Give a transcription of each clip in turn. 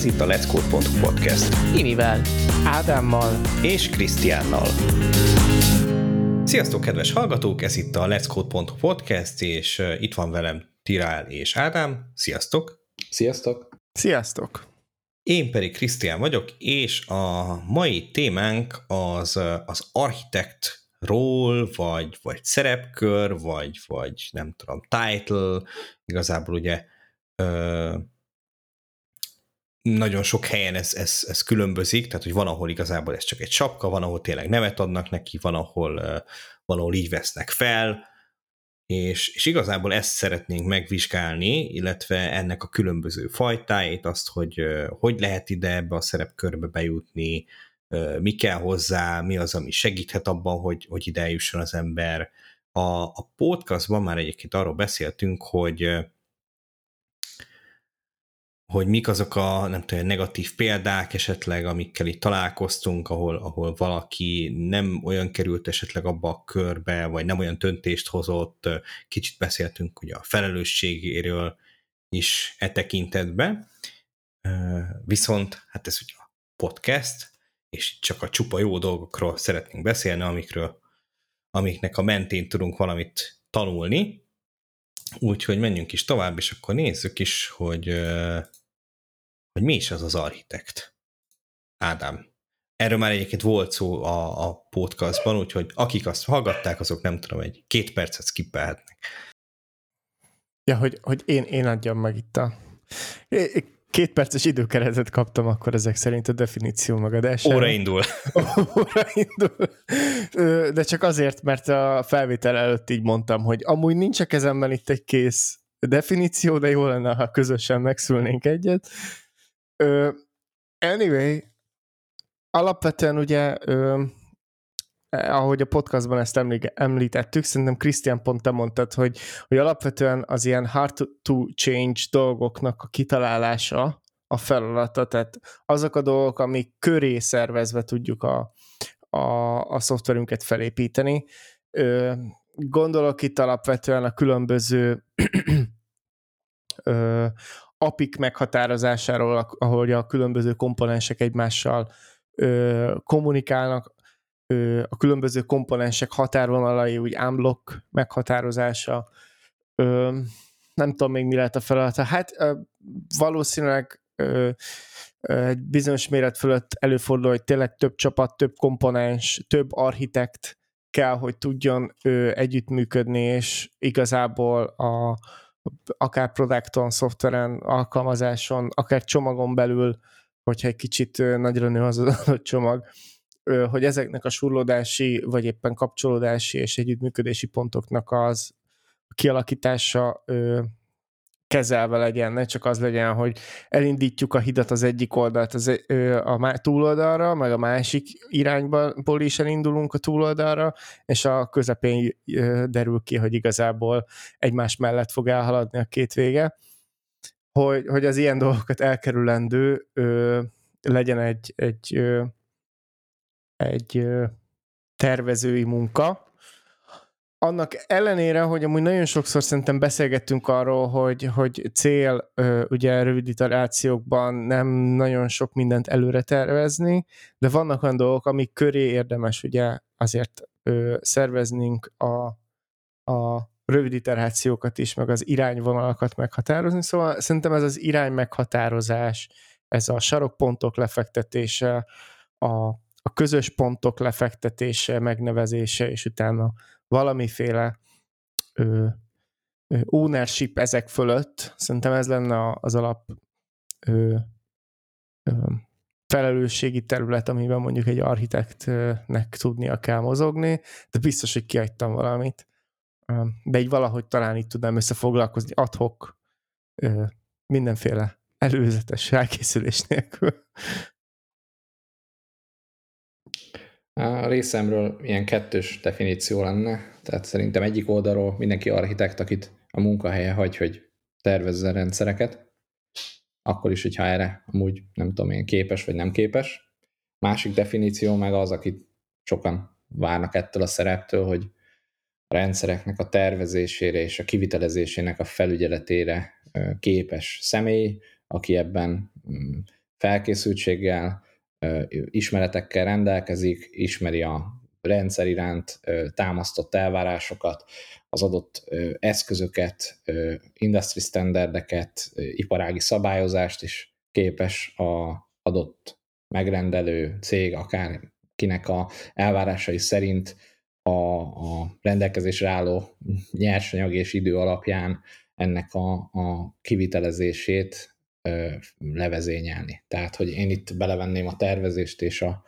Ez itt a Let's Code.hu podcast. Imivel, Ádámmal és Krisztiánnal. Sziasztok, kedves hallgatók! Ez itt a Let's Code.hu podcast, és itt van velem Tirál és Ádám. Sziasztok! Sziasztok! Sziasztok! Én pedig Krisztián vagyok, és a mai témánk az, az architekt ról, vagy, vagy szerepkör, vagy, vagy nem tudom, title, igazából ugye ö, nagyon sok helyen ez, ez, ez különbözik, tehát hogy van, ahol igazából ez csak egy sapka, van, ahol tényleg nevet adnak neki, van, ahol, van, ahol így vesznek fel, és, és igazából ezt szeretnénk megvizsgálni, illetve ennek a különböző fajtáit, azt, hogy hogy lehet ide ebbe a szerepkörbe bejutni, mi kell hozzá, mi az, ami segíthet abban, hogy, hogy ide eljusson az ember. A, a podcastban már egyébként arról beszéltünk, hogy hogy mik azok a nem tudom, negatív példák esetleg, amikkel itt találkoztunk, ahol, ahol valaki nem olyan került esetleg abba a körbe, vagy nem olyan döntést hozott, kicsit beszéltünk ugye a felelősségéről is e tekintetbe. Viszont hát ez ugye a podcast, és csak a csupa jó dolgokról szeretnénk beszélni, amikről, amiknek a mentén tudunk valamit tanulni. Úgyhogy menjünk is tovább, és akkor nézzük is, hogy, hogy mi is az az architekt. Ádám. Erről már egyébként volt szó a, a podcastban, úgyhogy akik azt hallgatták, azok nem tudom, egy két percet skippelhetnek. Ja, hogy, hogy én, én adjam meg itt a két perces időkeretet kaptam akkor ezek szerint a definíció magadására. Óra indul. Óra indul. De csak azért, mert a felvétel előtt így mondtam, hogy amúgy nincs a kezemben itt egy kész definíció, de jó lenne, ha közösen megszülnénk egyet. Anyway, alapvetően ugye ahogy a podcastban ezt említettük, szerintem Krisztián pont te mondtad, hogy, hogy alapvetően az ilyen hard to change dolgoknak a kitalálása a feladata, tehát azok a dolgok, amik köré szervezve tudjuk a, a, a szoftverünket felépíteni. Ö, gondolok itt alapvetően a különböző ö, apik meghatározásáról, ahogy a különböző komponensek egymással ö, kommunikálnak, a különböző komponensek határvonalai, úgy unblock meghatározása, nem tudom még mi lehet a feladata. Hát valószínűleg egy bizonyos méret fölött előfordul, hogy tényleg több csapat, több komponens, több architekt kell, hogy tudjon együttműködni, és igazából a, akár produkton, szoftveren, alkalmazáson, akár csomagon belül, hogyha egy kicsit nagyra nő az adott csomag, hogy ezeknek a surlódási, vagy éppen kapcsolódási és együttműködési pontoknak az kialakítása kezelve legyen, ne csak az legyen, hogy elindítjuk a hidat az egyik oldalt az, a túloldalra, meg a másik irányból is elindulunk a túloldalra, és a közepén derül ki, hogy igazából egymás mellett fog elhaladni a két vége. Hogy, hogy az ilyen dolgokat elkerülendő legyen egy, egy egy tervezői munka. Annak ellenére, hogy amúgy nagyon sokszor szerintem beszélgettünk arról, hogy, hogy cél ugye rövid iterációkban nem nagyon sok mindent előre tervezni, de vannak olyan dolgok, amik köré érdemes ugye azért szerveznünk a, a rövid iterációkat is, meg az irányvonalakat meghatározni. Szóval szerintem ez az irány meghatározás, ez a sarokpontok lefektetése, a a közös pontok lefektetése, megnevezése, és utána valamiféle ö, ownership ezek fölött, szerintem ez lenne az alap ö, ö, felelősségi terület, amiben mondjuk egy architektnek tudnia kell mozogni, de biztos, hogy kiadtam valamit. De így valahogy talán itt tudnám összefoglalkozni adhok mindenféle előzetes elkészülés nélkül. A részemről ilyen kettős definíció lenne, tehát szerintem egyik oldalról mindenki architekt, akit a munkahelye hagy, hogy tervezze rendszereket, akkor is, hogyha erre amúgy nem tudom én képes vagy nem képes. Másik definíció meg az, akit sokan várnak ettől a szereptől, hogy a rendszereknek a tervezésére és a kivitelezésének a felügyeletére képes személy, aki ebben mm, felkészültséggel, ismeretekkel rendelkezik, ismeri a rendszer iránt támasztott elvárásokat, az adott eszközöket, industry standardeket, iparági szabályozást is képes a adott megrendelő cég, akár kinek a elvárásai szerint a, a rendelkezésre álló nyersanyag és idő alapján ennek a, a kivitelezését levezényelni. Tehát, hogy én itt belevenném a tervezést és a,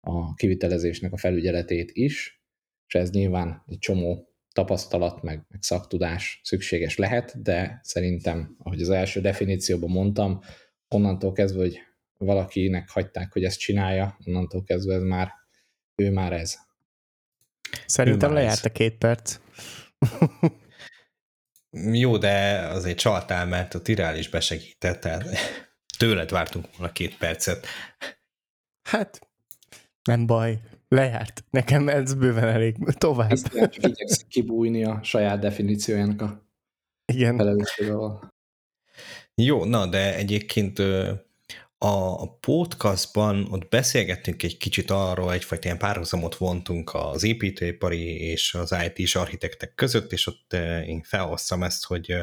a kivitelezésnek a felügyeletét is, és ez nyilván egy csomó tapasztalat, meg, meg szaktudás szükséges lehet, de szerintem, ahogy az első definícióban mondtam, onnantól kezdve, hogy valakinek hagyták, hogy ezt csinálja, onnantól kezdve ez már, ő már ez. Szerintem lejárt a két perc. Jó, de azért csaltál, mert a Tirál is besegített, tehát tőled vártunk volna két percet. Hát, nem baj, lejárt. Nekem ez bőven elég. Tovább. Csak igyekszik kibújni a saját definíciójának a Igen. Jó, na, de egyébként a podcastban ott beszélgettünk egy kicsit arról, egyfajta ilyen párhuzamot vontunk az építőipari és az IT-s architektek között, és ott én felhoztam ezt, hogy,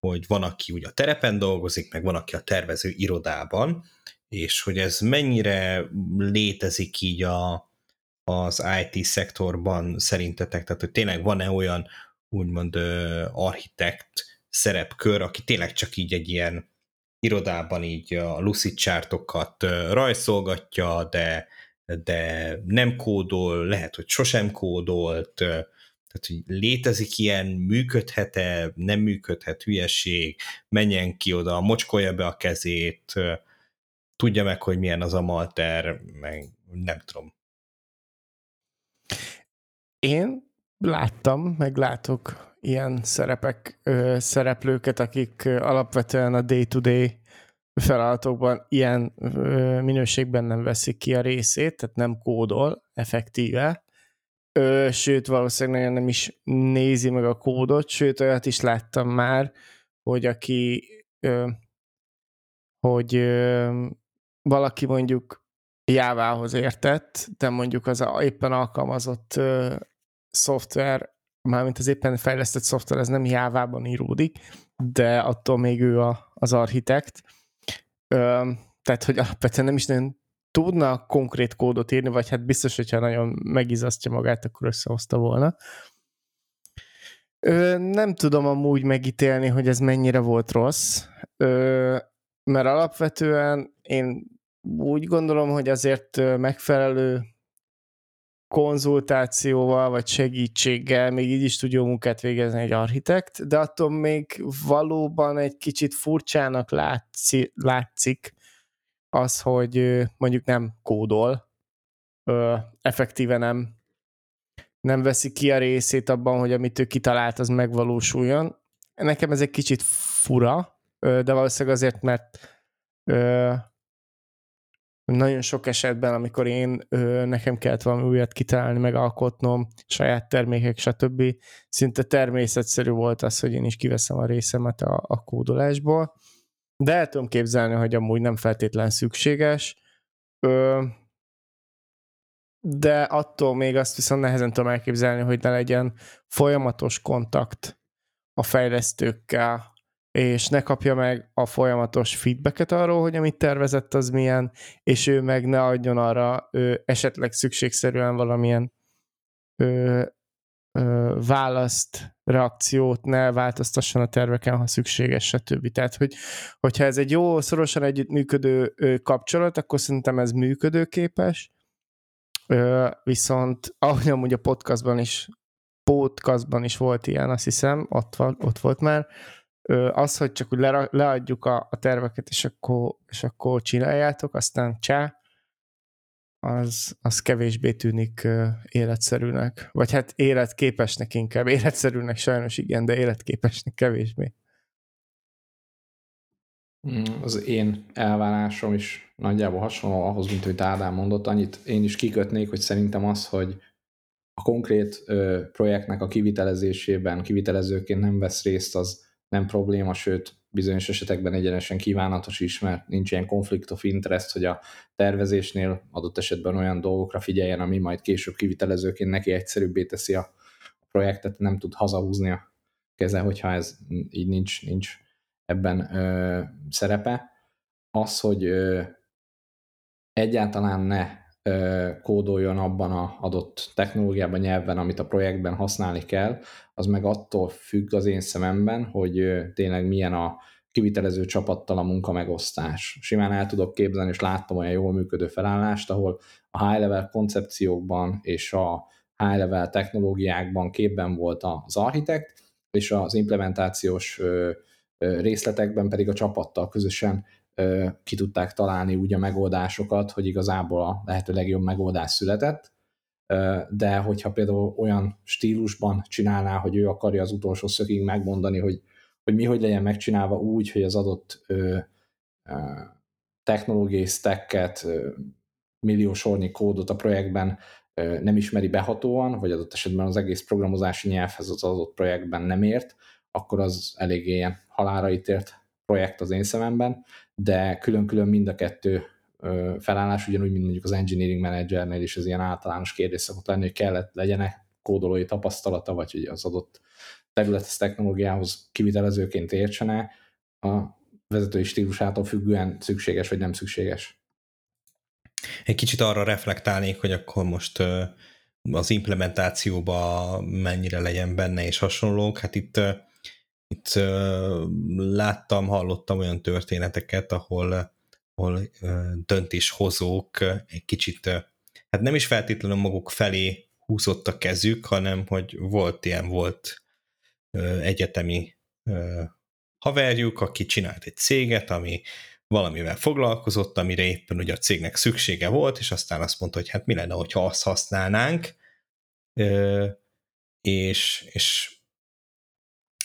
hogy van, aki ugye a terepen dolgozik, meg van, aki a tervező irodában, és hogy ez mennyire létezik így a, az IT szektorban szerintetek, tehát hogy tényleg van-e olyan úgymond architekt szerepkör, aki tényleg csak így egy ilyen irodában így a lucid chartokat rajzolgatja, de, de nem kódol, lehet, hogy sosem kódolt, tehát, hogy létezik ilyen, működhet-e, nem működhet, hülyeség, menjen ki oda, mocskolja be a kezét, tudja meg, hogy milyen az a malter, meg nem tudom. Én láttam, meg látok ilyen szerepek, ö, szereplőket, akik alapvetően a day-to-day feladatokban ilyen ö, minőségben nem veszik ki a részét, tehát nem kódol effektíve, ö, sőt valószínűleg nem is nézi meg a kódot, sőt olyat is láttam már, hogy aki ö, hogy ö, valaki mondjuk Jávához értett, de mondjuk az a, éppen alkalmazott ö, szoftver mármint az éppen fejlesztett szoftver, ez nem Jávában íródik, de attól még ő a, az architekt. Tehát, hogy alapvetően nem is nagyon tudna konkrét kódot írni, vagy hát biztos, hogyha nagyon megizasztja magát, akkor összehozta volna. Ö, nem tudom amúgy megítélni, hogy ez mennyire volt rossz, ö, mert alapvetően én úgy gondolom, hogy azért megfelelő konzultációval vagy segítséggel még így is tudja munkát végezni egy architekt, de attól még valóban egy kicsit furcsának látszik, látszik az, hogy mondjuk nem kódol, effektíve nem, nem veszi ki a részét abban, hogy amit ő kitalált, az megvalósuljon. Nekem ez egy kicsit fura, de valószínűleg azért, mert nagyon sok esetben, amikor én ö, nekem kellett valami újat kitalálni, megalkotnom, saját termékek, stb. Szinte természetszerű volt az, hogy én is kiveszem a részemet a, a kódolásból, de el tudom képzelni, hogy amúgy nem feltétlen szükséges, ö, de attól még azt viszont nehezen tudom elképzelni, hogy ne legyen folyamatos kontakt a fejlesztőkkel, és ne kapja meg a folyamatos feedbacket arról, hogy amit tervezett az milyen, és ő meg ne adjon arra ő esetleg szükségszerűen valamilyen ö, ö, választ, reakciót, ne változtasson a terveken, ha szükséges, stb. Tehát, hogy, hogyha ez egy jó, szorosan együttműködő kapcsolat, akkor szerintem ez működőképes, ö, viszont ahogy amúgy a podcastban is podcastban is volt ilyen, azt hiszem, ott, ott volt már, az, hogy csak úgy le, leadjuk a, a terveket, és akkor, és akkor csináljátok, aztán csá, az, az kevésbé tűnik életszerűnek. Vagy hát életképesnek inkább. Életszerűnek sajnos igen, de életképesnek kevésbé. Mm, az én elvárásom is nagyjából hasonló ahhoz, mint hogy Ádám mondott. Annyit én is kikötnék, hogy szerintem az, hogy a konkrét ö, projektnek a kivitelezésében kivitelezőként nem vesz részt, az nem probléma, sőt bizonyos esetekben egyenesen kívánatos is, mert nincs ilyen conflict of interest, hogy a tervezésnél adott esetben olyan dolgokra figyeljen, ami majd később kivitelezőként neki egyszerűbbé teszi a projektet, nem tud hazahúzni a keze, hogyha ez így nincs, nincs ebben ö, szerepe. Az, hogy ö, egyáltalán ne kódoljon abban a adott technológiában, nyelven, amit a projektben használni kell, az meg attól függ az én szememben, hogy tényleg milyen a kivitelező csapattal a munka megosztás. Simán el tudok képzelni, és láttam olyan jól működő felállást, ahol a high-level koncepciókban és a high-level technológiákban képben volt az architekt, és az implementációs részletekben pedig a csapattal közösen ki tudták találni úgy a megoldásokat, hogy igazából a lehető legjobb megoldás született, de hogyha például olyan stílusban csinálná, hogy ő akarja az utolsó szögig megmondani, hogy, hogy mi hogy legyen megcsinálva úgy, hogy az adott technológiai stacket, millió sornyi kódot a projektben nem ismeri behatóan, vagy adott esetben az egész programozási nyelvhez az adott projektben nem ért, akkor az eléggé ilyen halára ítélt projekt az én szememben, de külön-külön mind a kettő felállás, ugyanúgy, mint mondjuk az engineering managernél is ez ilyen általános kérdés szokott lenni, hogy kellett legyenek kódolói tapasztalata, vagy hogy az adott területes technológiához kivitelezőként értsene, a vezetői stílusától függően szükséges vagy nem szükséges. Egy kicsit arra reflektálnék, hogy akkor most az implementációba mennyire legyen benne és hasonlók. Hát itt itt láttam, hallottam olyan történeteket, ahol, ahol döntéshozók egy kicsit, hát nem is feltétlenül maguk felé húzott a kezük, hanem hogy volt ilyen, volt egyetemi haverjuk, aki csinált egy céget, ami valamivel foglalkozott, amire éppen ugye a cégnek szüksége volt, és aztán azt mondta, hogy hát mi lenne, hogyha azt használnánk, és, és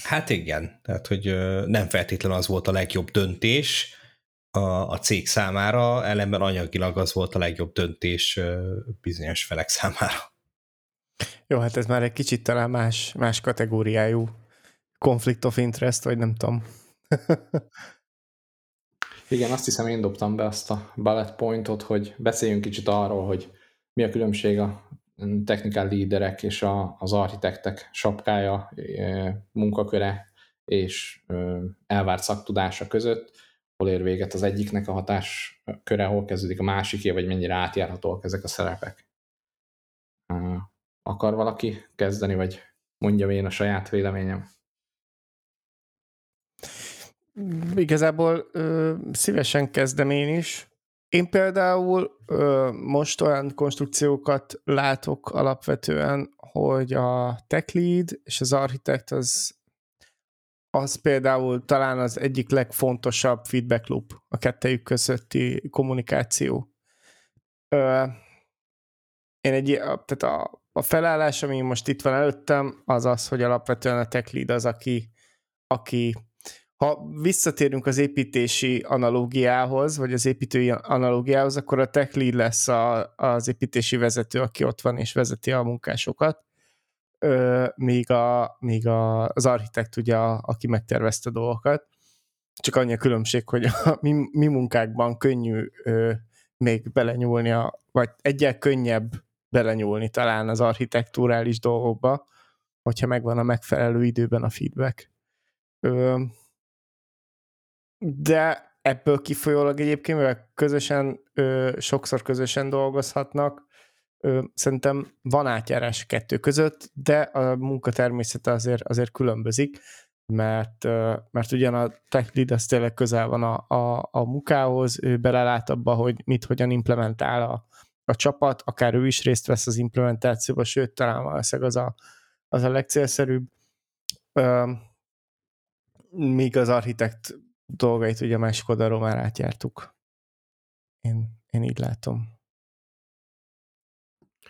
Hát igen, tehát hogy nem feltétlenül az volt a legjobb döntés a, a cég számára, ellenben anyagilag az volt a legjobb döntés bizonyos felek számára. Jó, hát ez már egy kicsit talán más, más kategóriájú conflict of interest, vagy nem tudom. Igen, azt hiszem én dobtam be azt a bullet pointot, hogy beszéljünk kicsit arról, hogy mi a különbség a technical líderek és a, az architektek sapkája, munkaköre és elvárt szaktudása között, hol ér véget az egyiknek a hatás köre, hol kezdődik a másiké, vagy mennyire átjárhatóak ezek a szerepek. Akar valaki kezdeni, vagy mondjam én a saját véleményem? Igazából szívesen kezdem én is. Én például ö, most olyan konstrukciókat látok alapvetően, hogy a tech lead és az architekt az, az például talán az egyik legfontosabb feedback loop a kettejük közötti kommunikáció. Ö, én egy, tehát a, a felállás, ami most itt van előttem, az az, hogy alapvetően a tech lead az, aki, aki ha visszatérünk az építési analógiához, vagy az építői analógiához, akkor a tech lead lesz a, az építési vezető, aki ott van és vezeti a munkásokat, ö, míg, a, míg a, az architekt ugye, aki megtervezte dolgokat. Csak annyi a különbség, hogy a mi, mi munkákban könnyű ö, még belenyúlni, a, vagy egyel könnyebb belenyúlni talán az architektúrális dolgokba, hogyha megvan a megfelelő időben a feedback. Ö, de ebből kifolyólag egyébként, mivel közösen, ö, sokszor közösen dolgozhatnak, ö, szerintem van átjárás kettő között, de a munka természete azért, azért különbözik, mert, ö, mert ugyan a tech lead az tényleg közel van a, a, a munkához, ő belelát abba, hogy mit hogyan implementál a, a csapat, akár ő is részt vesz az implementációba, sőt, talán valószínűleg az a, az a legcélszerűbb. Ö, míg az architekt dolgait ugye a másik oldalról már átjártuk. Én, én így látom.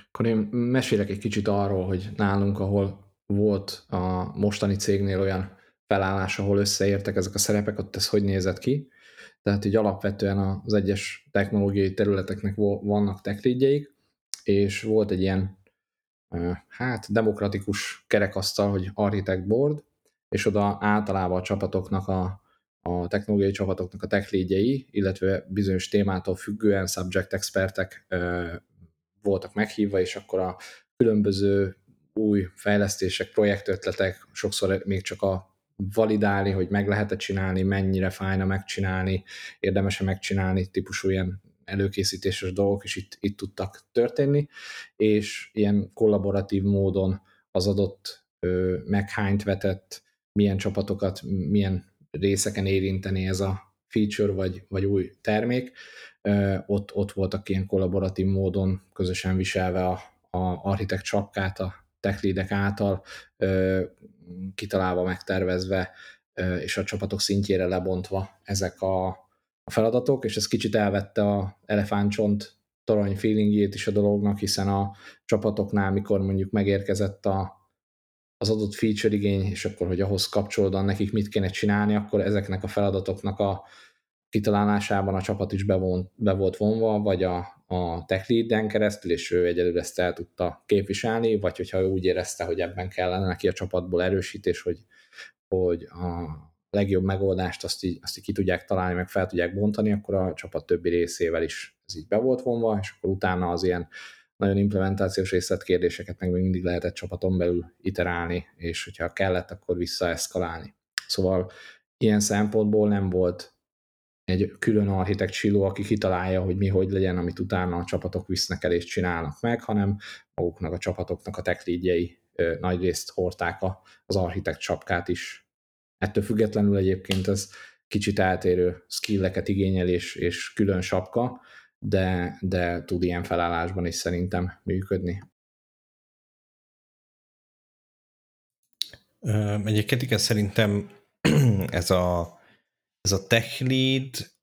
Akkor én mesélek egy kicsit arról, hogy nálunk, ahol volt a mostani cégnél olyan felállás, ahol összeértek ezek a szerepek, ott ez hogy nézett ki. Tehát így alapvetően az egyes technológiai területeknek vannak techlídjeik, és volt egy ilyen hát demokratikus kerekasztal, hogy architect board, és oda általában a csapatoknak a a technológiai csapatoknak a tech leadjei, illetve bizonyos témától függően subject expertek voltak meghívva, és akkor a különböző új fejlesztések, projektötletek, sokszor még csak a validálni, hogy meg lehet-e csinálni, mennyire fájna megcsinálni, érdemes-e megcsinálni, típusú ilyen előkészítéses dolgok is itt, itt tudtak történni, és ilyen kollaboratív módon az adott ö, meghányt vetett, milyen csapatokat, milyen részeken érinteni ez a feature vagy, vagy új termék, ott, ott voltak ilyen kollaboratív módon közösen viselve a, a architekt csapkát a tech által, kitalálva, megtervezve, és a csapatok szintjére lebontva ezek a, a feladatok, és ez kicsit elvette a elefántcsont torony feelingjét is a dolognak, hiszen a csapatoknál, mikor mondjuk megérkezett a, az adott feature igény, és akkor, hogy ahhoz kapcsolódóan nekik mit kéne csinálni, akkor ezeknek a feladatoknak a kitalálásában a csapat is bevon, be volt vonva, vagy a, a tech lead keresztül, és ő egyelőre ezt el tudta képviselni, vagy hogyha ő úgy érezte, hogy ebben kellene neki a csapatból erősítés, hogy, hogy a legjobb megoldást azt így, azt így ki tudják találni, meg fel tudják bontani, akkor a csapat többi részével is ez így be volt vonva, és akkor utána az ilyen nagyon implementációs részletkérdéseket meg még mindig lehetett csapaton belül iterálni, és hogyha kellett, akkor visszaeszkalálni. Szóval ilyen szempontból nem volt egy külön architekt siló, aki kitalálja, hogy mi hogy legyen, amit utána a csapatok visznek el és csinálnak meg, hanem maguknak a csapatoknak a tech nagy részt hordták az architekt csapkát is. Ettől függetlenül egyébként ez kicsit eltérő skilleket igényel és, és külön sapka, de, de tud ilyen felállásban is szerintem működni. Egyébként igen, szerintem ez a, ez a tech lead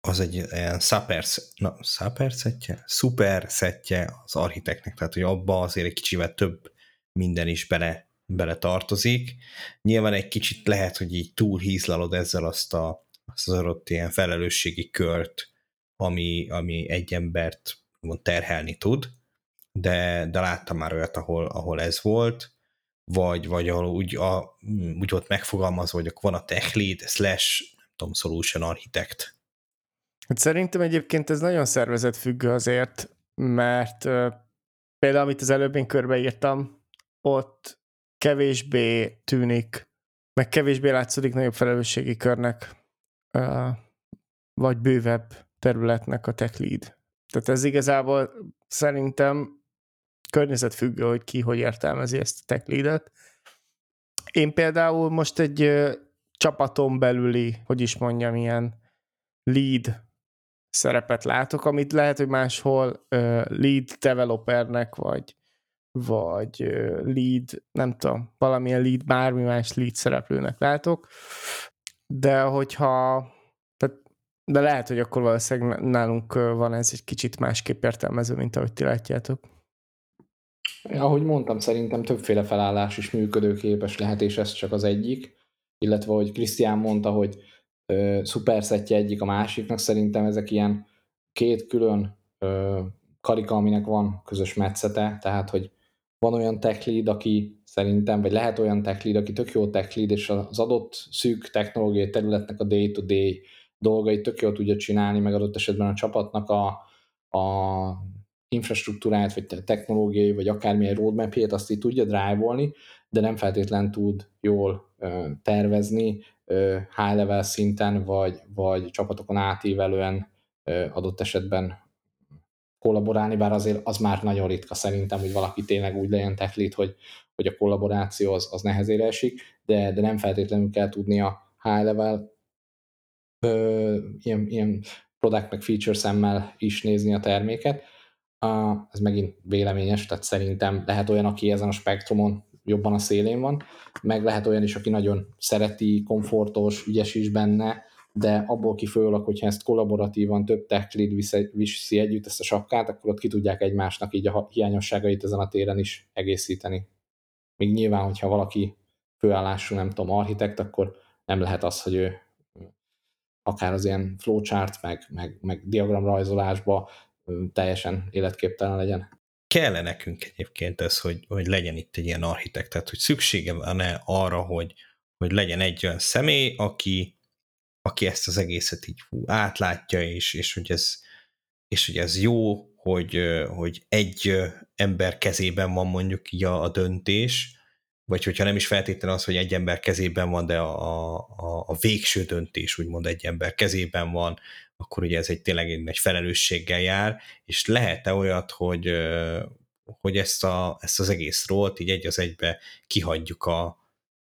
az egy ilyen szuper, na, szuper szettje? Szuper szettje az architeknek, tehát hogy abba azért egy kicsivel több minden is bele, bele tartozik. Nyilván egy kicsit lehet, hogy így túl hízlalod ezzel azt a azt az adott ilyen felelősségi kört, ami, ami egy embert terhelni tud, de, de láttam már olyat, ahol, ahol ez volt, vagy, vagy ahol úgy, a, úgy volt megfogalmazva, hogy van a tech lead slash nem tudom, solution architect. Hát szerintem egyébként ez nagyon szervezetfüggő azért, mert például, amit az előbb én körbeírtam, ott kevésbé tűnik, meg kevésbé látszódik nagyobb felelősségi körnek vagy bővebb területnek a tech lead. Tehát ez igazából szerintem környezetfüggő, hogy ki hogy értelmezi ezt a tech lead-et. Én például most egy csapaton belüli, hogy is mondjam, ilyen lead szerepet látok, amit lehet, hogy máshol lead developernek, vagy, vagy lead, nem tudom, valamilyen lead, bármi más lead szereplőnek látok de hogyha tehát, de lehet, hogy akkor valószínűleg nálunk van ez egy kicsit másképp értelmező, mint ahogy ti látjátok. Ahogy mondtam, szerintem többféle felállás is működőképes lehet, és ez csak az egyik. Illetve, hogy Krisztián mondta, hogy ö, szuperszettje egyik a másiknak, szerintem ezek ilyen két külön ö, karika, aminek van közös metszete, tehát, hogy van olyan tech lead, aki szerintem, vagy lehet olyan tech lead, aki tök jó tech lead, és az adott szűk technológiai területnek a day-to-day dolgait tök jól tudja csinálni, meg adott esetben a csapatnak a, a infrastruktúráját, vagy technológiai, vagy akármilyen roadmapjét, azt így tudja drive de nem feltétlen tud jól uh, tervezni uh, high level szinten, vagy, vagy csapatokon átívelően uh, adott esetben kollaborálni, bár azért az már nagyon ritka szerintem, hogy valaki tényleg úgy legyen tech hogy, hogy a kollaboráció az, az nehezére esik, de, de nem feltétlenül kell tudni a high level ö, ilyen, ilyen product meg feature szemmel is nézni a terméket. Uh, ez megint véleményes, tehát szerintem lehet olyan, aki ezen a spektrumon jobban a szélén van, meg lehet olyan is, aki nagyon szereti, komfortos, ügyes is benne, de abból kifolyólag, hogyha ezt kollaboratívan több tech lead viszi együtt ezt a sapkát, akkor ott ki tudják egymásnak így a hiányosságait ezen a téren is egészíteni. Még nyilván, hogyha valaki főállású, nem tudom, architekt, akkor nem lehet az, hogy ő akár az ilyen flowchart, meg, meg, meg diagramrajzolásba teljesen életképtelen legyen. Kell nekünk egyébként ez, hogy, hogy legyen itt egy ilyen architekt, tehát hogy szüksége van-e arra, hogy, hogy legyen egy olyan személy, aki, aki ezt az egészet így hú, átlátja, és, és, hogy ez, és hogy ez jó, hogy, hogy egy ember kezében van mondjuk így a, a döntés, vagy hogyha nem is feltétlenül az, hogy egy ember kezében van, de a, a, a végső döntés úgymond egy ember kezében van, akkor ugye ez egy tényleg egy felelősséggel jár, és lehet-e olyat, hogy, hogy ezt, a, ezt az egész rólt így egy az egybe kihagyjuk a,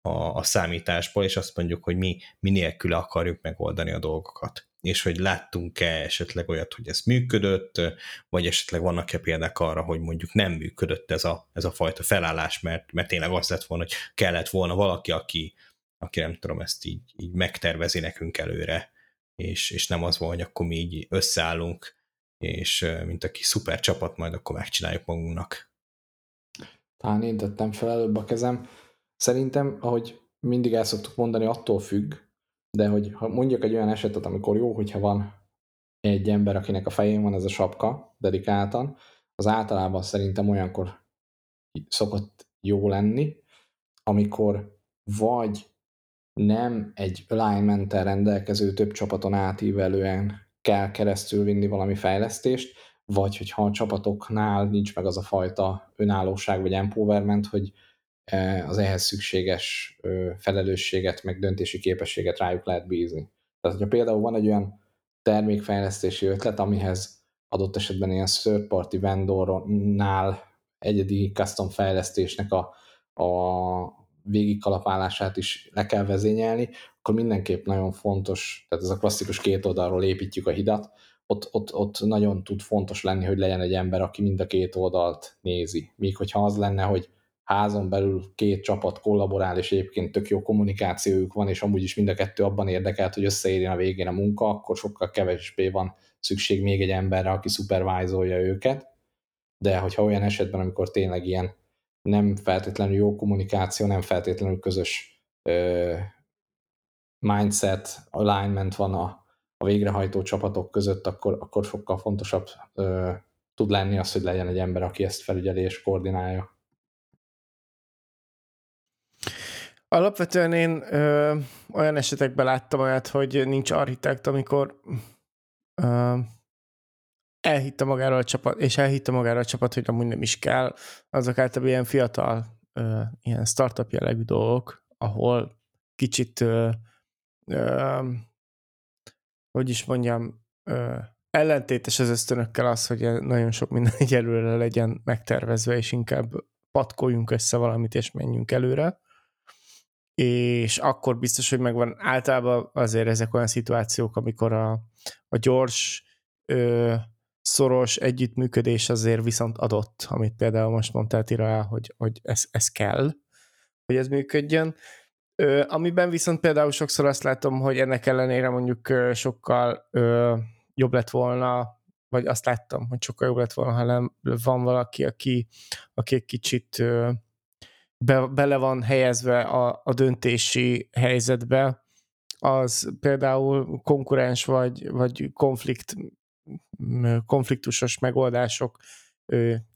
a, a számításból, és azt mondjuk, hogy mi, mi nélkül akarjuk megoldani a dolgokat és hogy láttunk-e esetleg olyat, hogy ez működött, vagy esetleg vannak-e példák arra, hogy mondjuk nem működött ez a, ez a fajta felállás, mert, mert tényleg az lett volna, hogy kellett volna valaki, aki, aki nem tudom, ezt így, így megtervezi nekünk előre, és, és nem az van, hogy akkor mi így összeállunk, és mint aki szuper csapat, majd akkor megcsináljuk magunknak. Talán én tettem fel előbb a kezem. Szerintem, ahogy mindig el szoktuk mondani, attól függ, de hogy ha mondjuk egy olyan esetet, amikor jó, hogyha van egy ember, akinek a fején van ez a sapka dedikáltan, az általában szerintem olyankor szokott jó lenni, amikor vagy nem egy alignment rendelkező több csapaton átívelően kell keresztül vinni valami fejlesztést, vagy hogyha a csapatoknál nincs meg az a fajta önállóság vagy empowerment, hogy az ehhez szükséges felelősséget, meg döntési képességet rájuk lehet bízni. Tehát, hogyha például van egy olyan termékfejlesztési ötlet, amihez adott esetben ilyen third party vendornál egyedi custom fejlesztésnek a, a végigkalapálását is le kell vezényelni, akkor mindenképp nagyon fontos, tehát ez a klasszikus két oldalról építjük a hidat, ott, ott, ott nagyon tud fontos lenni, hogy legyen egy ember, aki mind a két oldalt nézi. Míg hogyha az lenne, hogy házon belül két csapat kollaborál, és egyébként tök jó kommunikációjuk van, és amúgy is mind a kettő abban érdekelt, hogy összeérjen a végén a munka, akkor sokkal kevésbé van szükség még egy emberre, aki szupervájzolja őket. De hogyha olyan esetben, amikor tényleg ilyen nem feltétlenül jó kommunikáció, nem feltétlenül közös ö, mindset, alignment van a, a végrehajtó csapatok között, akkor, akkor sokkal fontosabb ö, tud lenni az, hogy legyen egy ember, aki ezt felügyeli és koordinálja. Alapvetően én ö, olyan esetekben láttam olyat, hogy nincs architekt, amikor ö, elhitte magáról a csapat, és elhitte magáról a csapat, hogy amúgy nem is kell, azok általában ilyen fiatal, ö, ilyen startup jellegű dolgok, ahol kicsit, ö, ö, hogy is mondjam, ö, ellentétes az ösztönökkel az, hogy nagyon sok minden egy előre legyen megtervezve, és inkább patkoljunk össze valamit, és menjünk előre és akkor biztos, hogy megvan általában azért ezek olyan szituációk, amikor a, a gyors, ö, szoros együttműködés azért viszont adott, amit például most mondtál Tira, hogy, hogy ez, ez kell, hogy ez működjön. Ö, amiben viszont például sokszor azt látom, hogy ennek ellenére mondjuk ö, sokkal ö, jobb lett volna, vagy azt láttam, hogy sokkal jobb lett volna, ha nem van valaki, aki, aki egy kicsit ö, be, bele van helyezve a, a döntési helyzetbe, az például konkurens vagy, vagy konflikt, konfliktusos megoldások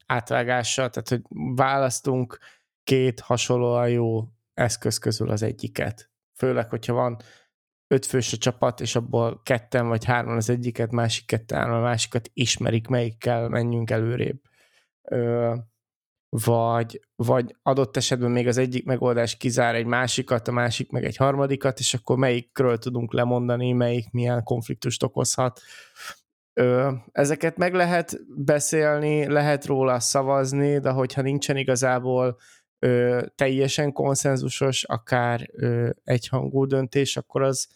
átvágása, tehát hogy választunk két hasonlóan jó eszköz közül az egyiket. Főleg, hogyha van öt fős a csapat, és abból ketten vagy hárman az egyiket, másik ketten a másikat ismerik, melyikkel menjünk előrébb. Vagy, vagy adott esetben még az egyik megoldás kizár egy másikat, a másik meg egy harmadikat, és akkor melyikről tudunk lemondani, melyik milyen konfliktust okozhat. Ö, ezeket meg lehet beszélni, lehet róla szavazni, de hogyha nincsen igazából ö, teljesen konszenzusos, akár ö, egyhangú döntés, akkor az,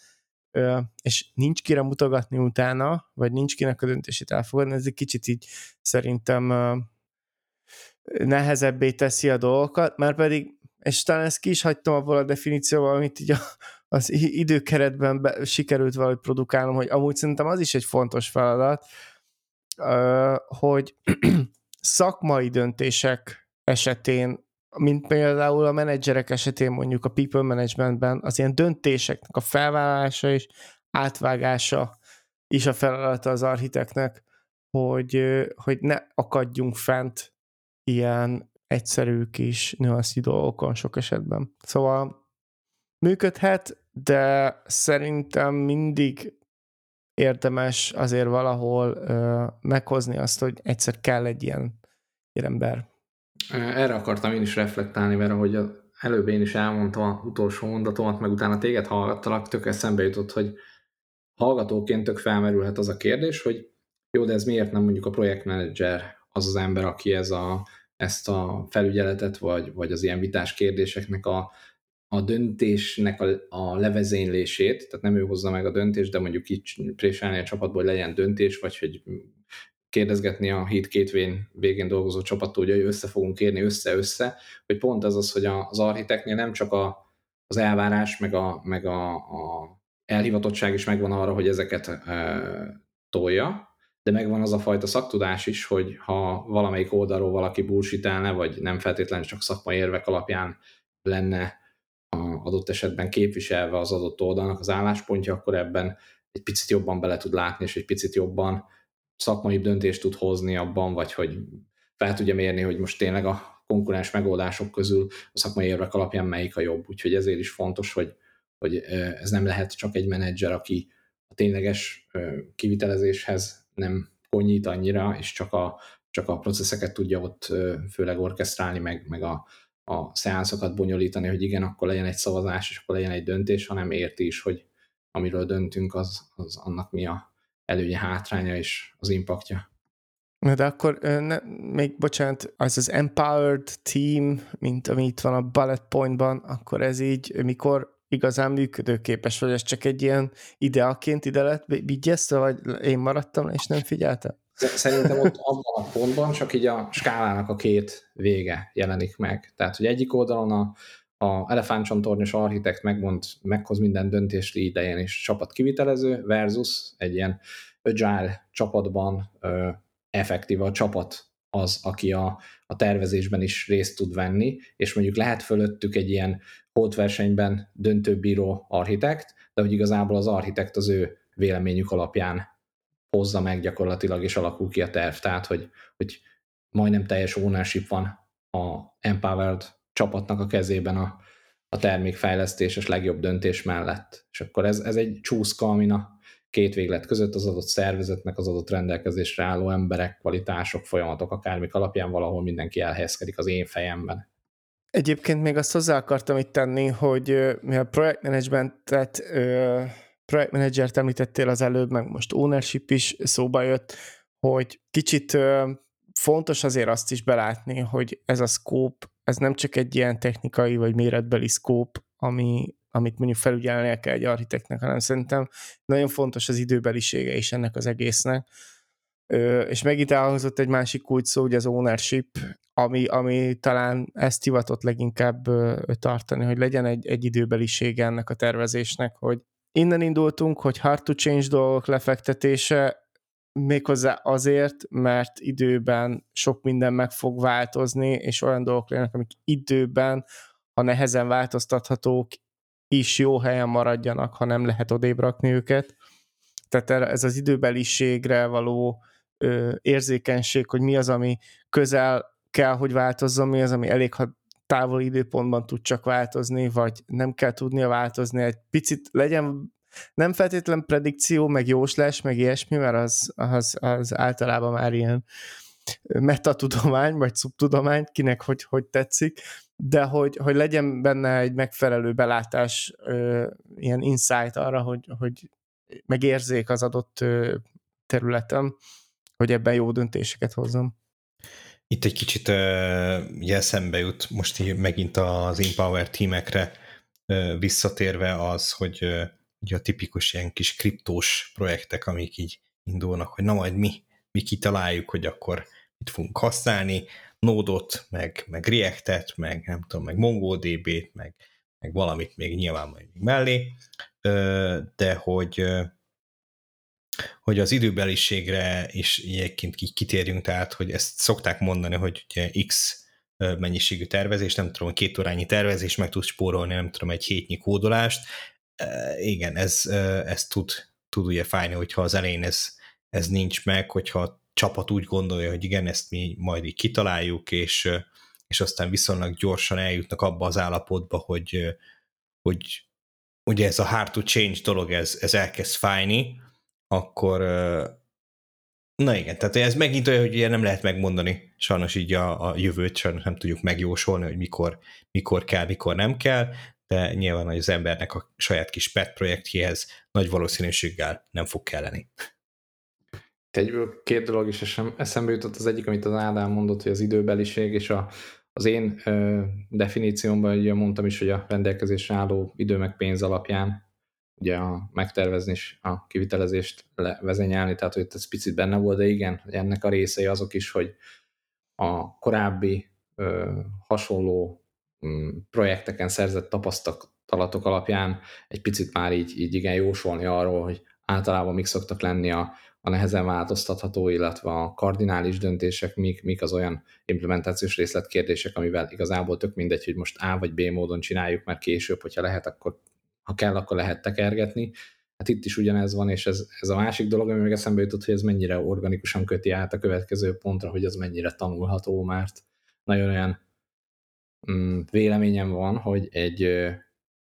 ö, és nincs kire mutogatni utána, vagy nincs kinek a döntését elfogadni, ez egy kicsit így szerintem ö, nehezebbé teszi a dolgokat, mert pedig, és talán ezt ki is hagytam abból a definícióval, amit így a, az időkeretben be, sikerült valahogy produkálnom, hogy amúgy szerintem az is egy fontos feladat, hogy szakmai döntések esetén, mint például a menedzserek esetén mondjuk a people managementben, az ilyen döntéseknek a felvállalása és átvágása is a feladata az architeknek, hogy, hogy ne akadjunk fent ilyen egyszerű kis nüanszi dolgokon sok esetben. Szóval működhet, de szerintem mindig érdemes azért valahol ö, meghozni azt, hogy egyszer kell egy ilyen, ilyen ember. Erre akartam én is reflektálni, mert ahogy előbb én is elmondtam a utolsó mondatomat, meg utána téged hallgattalak, tök eszembe jutott, hogy hallgatóként tök felmerülhet az a kérdés, hogy jó, de ez miért nem mondjuk a projektmenedzser az az ember, aki ez a, ezt a felügyeletet, vagy, vagy az ilyen vitás kérdéseknek a, a döntésnek a, a levezénylését, tehát nem ő hozza meg a döntést, de mondjuk így préselni a csapatból, hogy legyen döntés, vagy hogy kérdezgetni a hét két vén végén dolgozó csapattól, hogy össze fogunk érni össze-össze, hogy pont ez az, hogy az architektnél nem csak a, az elvárás, meg a, meg a, a elhivatottság is megvan arra, hogy ezeket e, tolja, de megvan az a fajta szaktudás is, hogy ha valamelyik oldalról valaki bullshitelne, vagy nem feltétlenül csak szakmai érvek alapján lenne adott esetben képviselve az adott oldalnak az álláspontja, akkor ebben egy picit jobban bele tud látni, és egy picit jobban szakmai döntést tud hozni abban, vagy hogy fel tudja mérni, hogy most tényleg a konkurens megoldások közül a szakmai érvek alapján melyik a jobb. Úgyhogy ezért is fontos, hogy, hogy ez nem lehet csak egy menedzser, aki a tényleges kivitelezéshez nem konyít annyira, és csak a, csak a processzeket tudja ott főleg orkestrálni, meg, meg a, a szeánszokat bonyolítani, hogy igen, akkor legyen egy szavazás, és akkor legyen egy döntés, hanem érti is, hogy amiről döntünk, az, az annak mi a előnye, hátránya és az impaktja. Na de akkor ne, még bocsánat, az az empowered team, mint ami itt van a bullet pointban, akkor ez így mikor igazán működőképes, vagy ez csak egy ilyen ideaként ide lett vigyezte, vagy én maradtam és nem figyeltem? Szerintem ott abban a pontban csak így a skálának a két vége jelenik meg. Tehát, hogy egyik oldalon a, a elefántcsontornyos architekt megmond, meghoz minden döntést idején és csapat kivitelező versus egy ilyen agile csapatban ö, effektív a csapat az, aki a, a tervezésben is részt tud venni, és mondjuk lehet fölöttük egy ilyen hótversenyben döntőbíró architekt, de hogy igazából az architekt az ő véleményük alapján hozza meg gyakorlatilag, és alakul ki a terv. Tehát, hogy, hogy majdnem teljes ownership van a empowered csapatnak a kezében a, a termékfejlesztéses legjobb döntés mellett. És akkor ez, ez egy csúszka, amin a két véglet között az adott szervezetnek, az adott rendelkezésre álló emberek, kvalitások, folyamatok, akármik alapján valahol mindenki elhelyezkedik az én fejemben. Egyébként még azt hozzá akartam itt tenni, hogy mi a projektmenedzsmentet, projektmenedzsert említettél az előbb, meg most ownership is szóba jött, hogy kicsit fontos azért azt is belátni, hogy ez a scope, ez nem csak egy ilyen technikai vagy méretbeli scope, ami, amit mondjuk felügyelnie kell egy architektnek, hanem szerintem nagyon fontos az időbelisége is ennek az egésznek. Ö, és megint elhozott egy másik kulcs szó, ugye az ownership, ami, ami talán ezt hivatott leginkább ö, tartani, hogy legyen egy, egy időbelisége ennek a tervezésnek, hogy innen indultunk, hogy hard to change dolgok lefektetése, méghozzá azért, mert időben sok minden meg fog változni, és olyan dolgok lennek, amik időben, ha nehezen változtathatók, is jó helyen maradjanak, ha nem lehet odébb rakni őket. Tehát ez az időbeliségre való ö, érzékenység, hogy mi az, ami közel kell, hogy változzon, mi az, ami elég, ha távoli időpontban tud csak változni, vagy nem kell tudnia változni, egy picit legyen nem feltétlen predikció, meg jóslás, meg ilyesmi, mert az, az, az általában már ilyen metatudomány, vagy szubtudomány, kinek hogy, hogy tetszik, de hogy, hogy legyen benne egy megfelelő belátás, ö, ilyen insight arra, hogy, hogy megérzék az adott ö, területen, hogy ebben jó döntéseket hozzam. Itt egy kicsit uh, eszembe jut most így megint az Empower tímekre uh, visszatérve az, hogy uh, ugye a tipikus ilyen kis kriptós projektek, amik így indulnak, hogy na majd mi, mi kitaláljuk, hogy akkor mit fogunk használni, Node-ot, meg, meg React-et, meg nem tudom, meg MongoDB-t, meg, meg valamit még nyilván majd még mellé, de hogy hogy az időbeliségre is egyébként kitérjünk, tehát, hogy ezt szokták mondani, hogy ugye X mennyiségű tervezés, nem tudom, két órányi tervezés, meg tudsz spórolni, nem tudom, egy hétnyi kódolást. Igen, ez, ez tud, tud ugye fájni, hogyha az elején ez, ez nincs meg, hogyha csapat úgy gondolja, hogy igen, ezt mi majd így kitaláljuk, és, és aztán viszonylag gyorsan eljutnak abba az állapotba, hogy, hogy ugye ez a hard to change dolog, ez, ez elkezd fájni, akkor na igen, tehát ez megint olyan, hogy ugye nem lehet megmondani, sajnos így a, a jövőt sajnos nem tudjuk megjósolni, hogy mikor, mikor kell, mikor nem kell, de nyilván hogy az embernek a saját kis pet projektjéhez nagy valószínűséggel nem fog kelleni. Egyből két dolog is eszembe jutott, az egyik, amit az Ádám mondott, hogy az időbeliség, és a, az én ö, definíciómban ugye mondtam is, hogy a rendelkezésre álló idő meg pénz alapján ugye a megtervezni és a kivitelezést levezényelni, tehát hogy ez picit benne volt, de igen, ennek a részei azok is, hogy a korábbi ö, hasonló m, mm, projekteken szerzett tapasztalatok alapján egy picit már így, így igen jósolni arról, hogy általában mik szoktak lenni a, a nehezen változtatható, illetve a kardinális döntések, mik, mik az olyan implementációs részletkérdések, amivel igazából tök mindegy, hogy most A vagy B módon csináljuk, mert később, hogyha lehet, akkor ha kell, akkor lehet tekergetni. Hát itt is ugyanez van, és ez, ez a másik dolog, ami meg eszembe jutott, hogy ez mennyire organikusan köti át a következő pontra, hogy az mennyire tanulható, mert nagyon olyan mm, véleményem van, hogy egy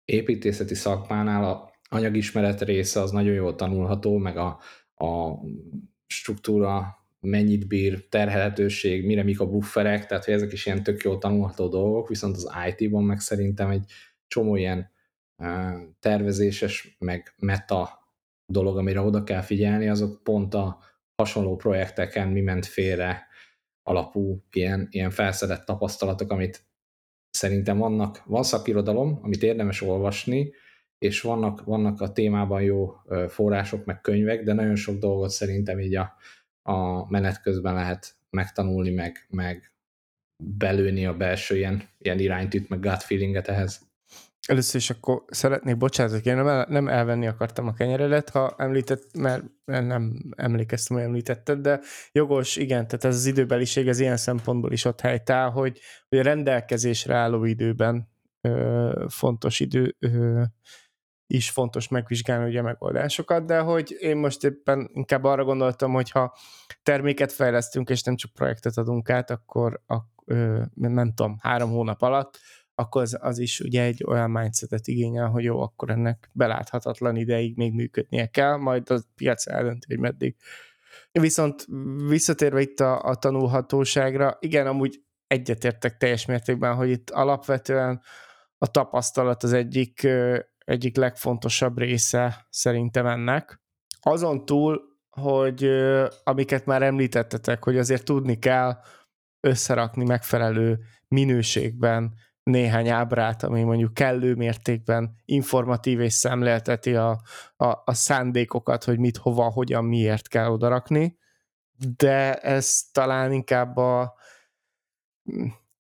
építészeti szakmánál a anyagismeret része az nagyon jól tanulható, meg a, a struktúra mennyit bír, terhelhetőség, mire mik a bufferek, tehát hogy ezek is ilyen tök jól tanulható dolgok, viszont az IT-ban meg szerintem egy csomó ilyen tervezéses, meg meta dolog, amire oda kell figyelni, azok pont a hasonló projekteken mi ment félre alapú ilyen, ilyen felszedett tapasztalatok, amit szerintem vannak, van szakirodalom, amit érdemes olvasni, és vannak, vannak a témában jó források, meg könyvek, de nagyon sok dolgot szerintem így a, a menet közben lehet megtanulni, meg, meg belőni a belső ilyen, ilyen iránytűt, meg gut feelinget ehhez. Először is akkor szeretnék bocsánatot én nem, elvenni akartam a kenyeredet, ha említett, mert nem emlékeztem, hogy említetted, de jogos, igen, tehát ez az időbeliség az ilyen szempontból is ott helytáll, hogy, hogy a rendelkezésre álló időben ö, fontos idő ö, is fontos megvizsgálni ugye a megoldásokat, de hogy én most éppen inkább arra gondoltam, hogy ha terméket fejlesztünk, és nem csak projektet adunk át, akkor a, ö, nem tudom, három hónap alatt, akkor az, az is ugye egy olyan mindsetet igényel, hogy jó, akkor ennek beláthatatlan ideig még működnie kell, majd a piac eldönti, hogy meddig. Viszont visszatérve itt a, a tanulhatóságra, igen, amúgy egyetértek teljes mértékben, hogy itt alapvetően a tapasztalat az egyik, egyik legfontosabb része szerintem ennek. Azon túl, hogy amiket már említettetek, hogy azért tudni kell összerakni megfelelő minőségben néhány ábrát, ami mondjuk kellő mértékben informatív és szemlélteti a, a, a szándékokat, hogy mit, hova, hogyan, miért kell odarakni, de ez talán inkább a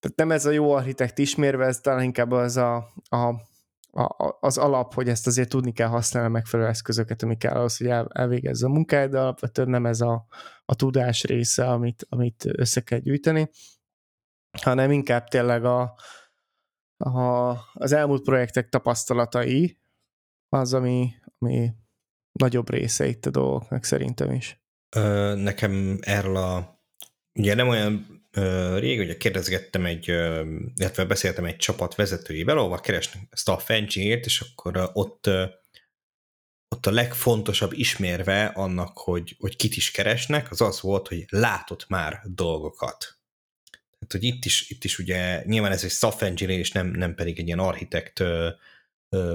tehát nem ez a jó architekt ismérve, ez talán inkább az a, a, a, az alap, hogy ezt azért tudni kell használni a megfelelő eszközöket, ami kell ahhoz, hogy el, elvégezze a munkáid, de alapvetően nem ez a, a tudás része, amit, amit össze kell gyűjteni, hanem inkább tényleg a, a, az elmúlt projektek tapasztalatai az, ami, ami nagyobb része itt a dolgoknak szerintem is. Ö, nekem erről a ugye nem olyan rég, ugye kérdezgettem egy, illetve beszéltem egy csapat vezetőjével, ahova keresnek staff engineer és akkor ott ott a legfontosabb ismérve annak, hogy, hogy kit is keresnek, az az volt, hogy látott már dolgokat. Tehát, hogy itt is, itt is ugye nyilván ez egy staff engineer, és nem, nem pedig egy ilyen architekt